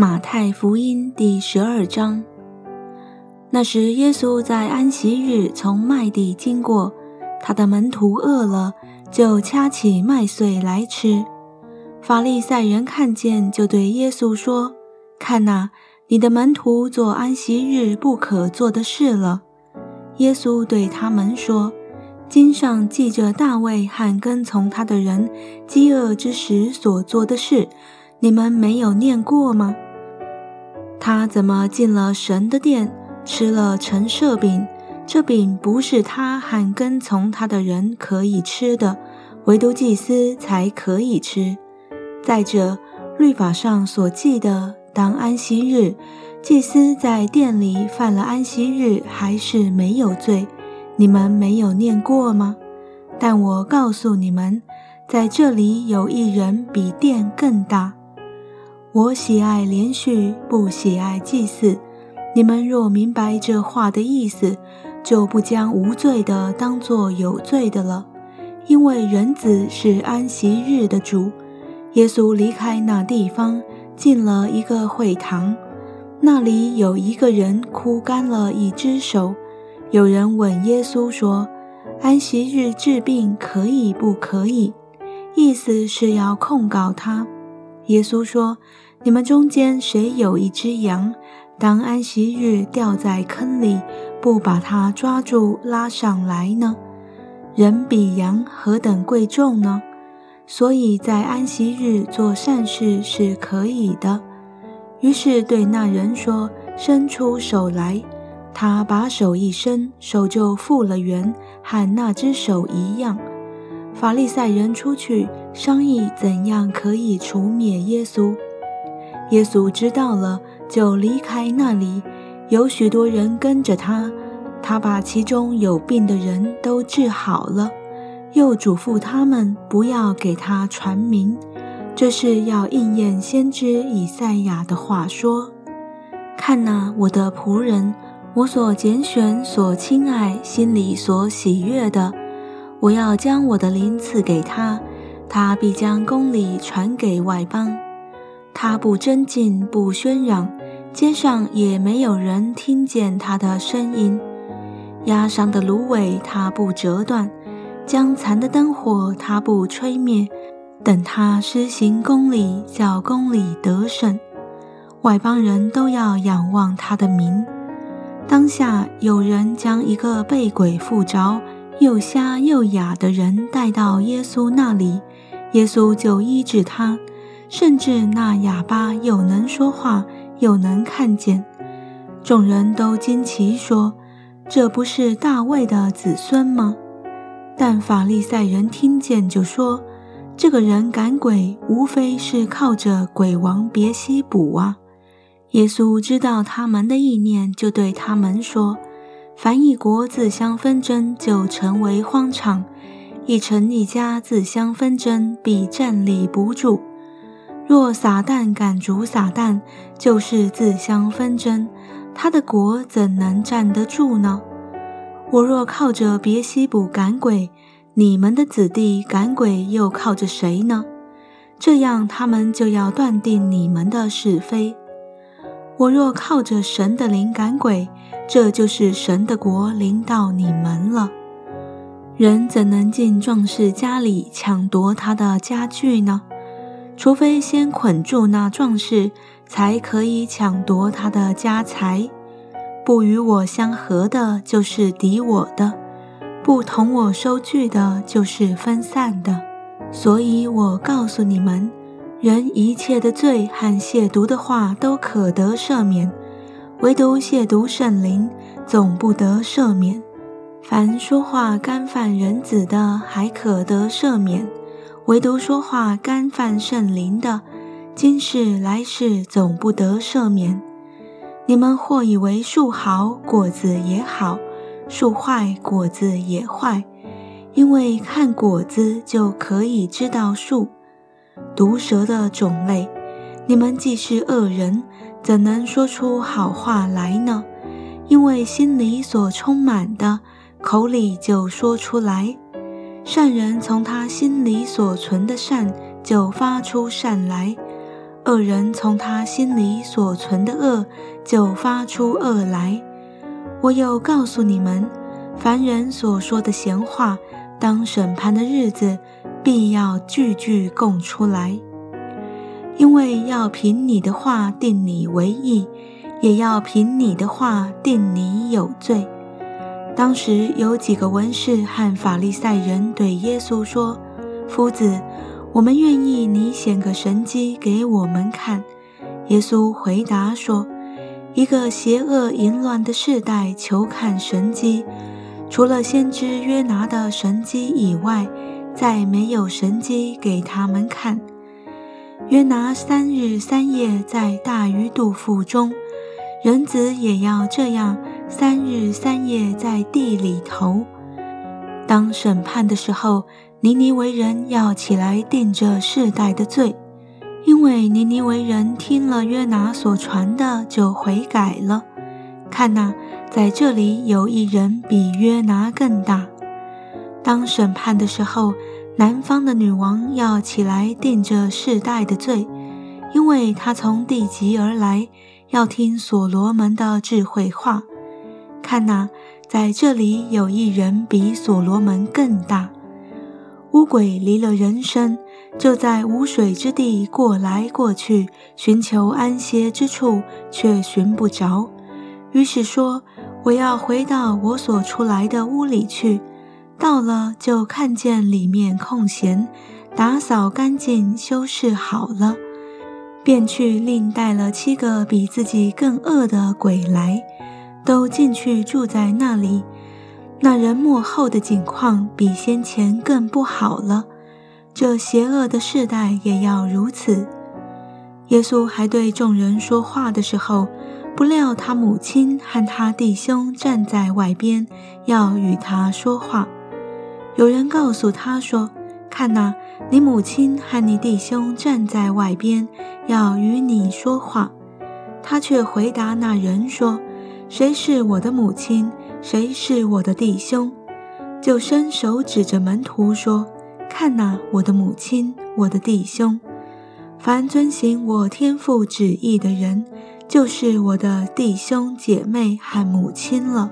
马太福音第十二章。那时，耶稣在安息日从麦地经过，他的门徒饿了，就掐起麦穗来吃。法利赛人看见，就对耶稣说：“看哪，你的门徒做安息日不可做的事了。”耶稣对他们说：“经上记着大卫和跟从他的人饥饿之时所做的事，你们没有念过吗？”他怎么进了神的殿，吃了陈设饼？这饼不是他和跟从他的人可以吃的，唯独祭司才可以吃。再者，律法上所记的，当安息日，祭司在殿里犯了安息日，还是没有罪。你们没有念过吗？但我告诉你们，在这里有一人比殿更大。我喜爱连续，不喜爱祭祀。你们若明白这话的意思，就不将无罪的当作有罪的了。因为人子是安息日的主。耶稣离开那地方，进了一个会堂，那里有一个人枯干了一只手。有人问耶稣说：“安息日治病可以不可以？”意思是要控告他。耶稣说：“你们中间谁有一只羊，当安息日掉在坑里，不把它抓住拉上来呢？人比羊何等贵重呢？所以在安息日做善事是可以的。”于是对那人说：“伸出手来。”他把手一伸，手就复了原，和那只手一样。法利赛人出去商议怎样可以除灭耶稣。耶稣知道了，就离开那里，有许多人跟着他。他把其中有病的人都治好了，又嘱咐他们不要给他传名，这是要应验先知以赛亚的话说：“看哪，我的仆人，我所拣选、所亲爱、心里所喜悦的。”我要将我的灵赐给他，他必将公理传给外邦。他不争竞，不喧嚷，街上也没有人听见他的声音。压伤的芦苇他不折断，将残的灯火他不吹灭。等他施行公理，叫公理得胜，外邦人都要仰望他的名。当下有人将一个被鬼附着。又瞎又哑的人带到耶稣那里，耶稣就医治他，甚至那哑巴又能说话，又能看见。众人都惊奇说：“这不是大卫的子孙吗？”但法利赛人听见就说：“这个人赶鬼，无非是靠着鬼王别西卜啊。”耶稣知道他们的意念，就对他们说。凡一国自相纷争，就成为荒场；一城一家自相纷争，必站立不住。若撒旦赶逐撒旦，就是自相纷争，他的国怎能站得住呢？我若靠着别西卜赶鬼，你们的子弟赶鬼又靠着谁呢？这样，他们就要断定你们的是非。我若靠着神的灵赶鬼，这就是神的国临到你们了。人怎能进壮士家里抢夺他的家具呢？除非先捆住那壮士，才可以抢夺他的家财。不与我相合的，就是敌我的；不同我收据的，就是分散的。所以我告诉你们。人一切的罪和亵渎的话都可得赦免，唯独亵渎圣灵，总不得赦免。凡说话干犯人子的，还可得赦免；唯独说话干犯圣灵的，今世来世总不得赦免。你们或以为树好，果子也好；树坏，果子也坏，因为看果子就可以知道树。毒蛇的种类，你们既是恶人，怎能说出好话来呢？因为心里所充满的，口里就说出来。善人从他心里所存的善，就发出善来；恶人从他心里所存的恶就发出恶来。我又告诉你们，凡人所说的闲话，当审判的日子，必要句句供出来，因为要凭你的话定你为义，也要凭你的话定你有罪。当时有几个文士和法利赛人对耶稣说：“夫子。”我们愿意你显个神迹给我们看。耶稣回答说：“一个邪恶淫乱的世代求看神迹，除了先知约拿的神迹以外，再没有神迹给他们看。约拿三日三夜在大鱼肚腹中，人子也要这样三日三夜在地里头。当审判的时候。”尼尼为人要起来定这世代的罪，因为尼尼为人听了约拿所传的就悔改了。看呐，在这里有一人比约拿更大。当审判的时候，南方的女王要起来定这世代的罪，因为她从地极而来，要听所罗门的智慧话。看呐，在这里有一人比所罗门更大。乌鬼离了人身，就在无水之地过来过去，寻求安歇之处，却寻不着。于是说：“我要回到我所出来的屋里去。”到了，就看见里面空闲，打扫干净，修饰好了，便去另带了七个比自己更恶的鬼来，都进去住在那里。那人幕后的景况比先前更不好了，这邪恶的世代也要如此。耶稣还对众人说话的时候，不料他母亲和他弟兄站在外边，要与他说话。有人告诉他说：“看哪，你母亲和你弟兄站在外边，要与你说话。”他却回答那人说：“谁是我的母亲？”谁是我的弟兄，就伸手指着门徒说：“看哪，我的母亲，我的弟兄。凡遵行我天父旨意的人，就是我的弟兄姐妹和母亲了。”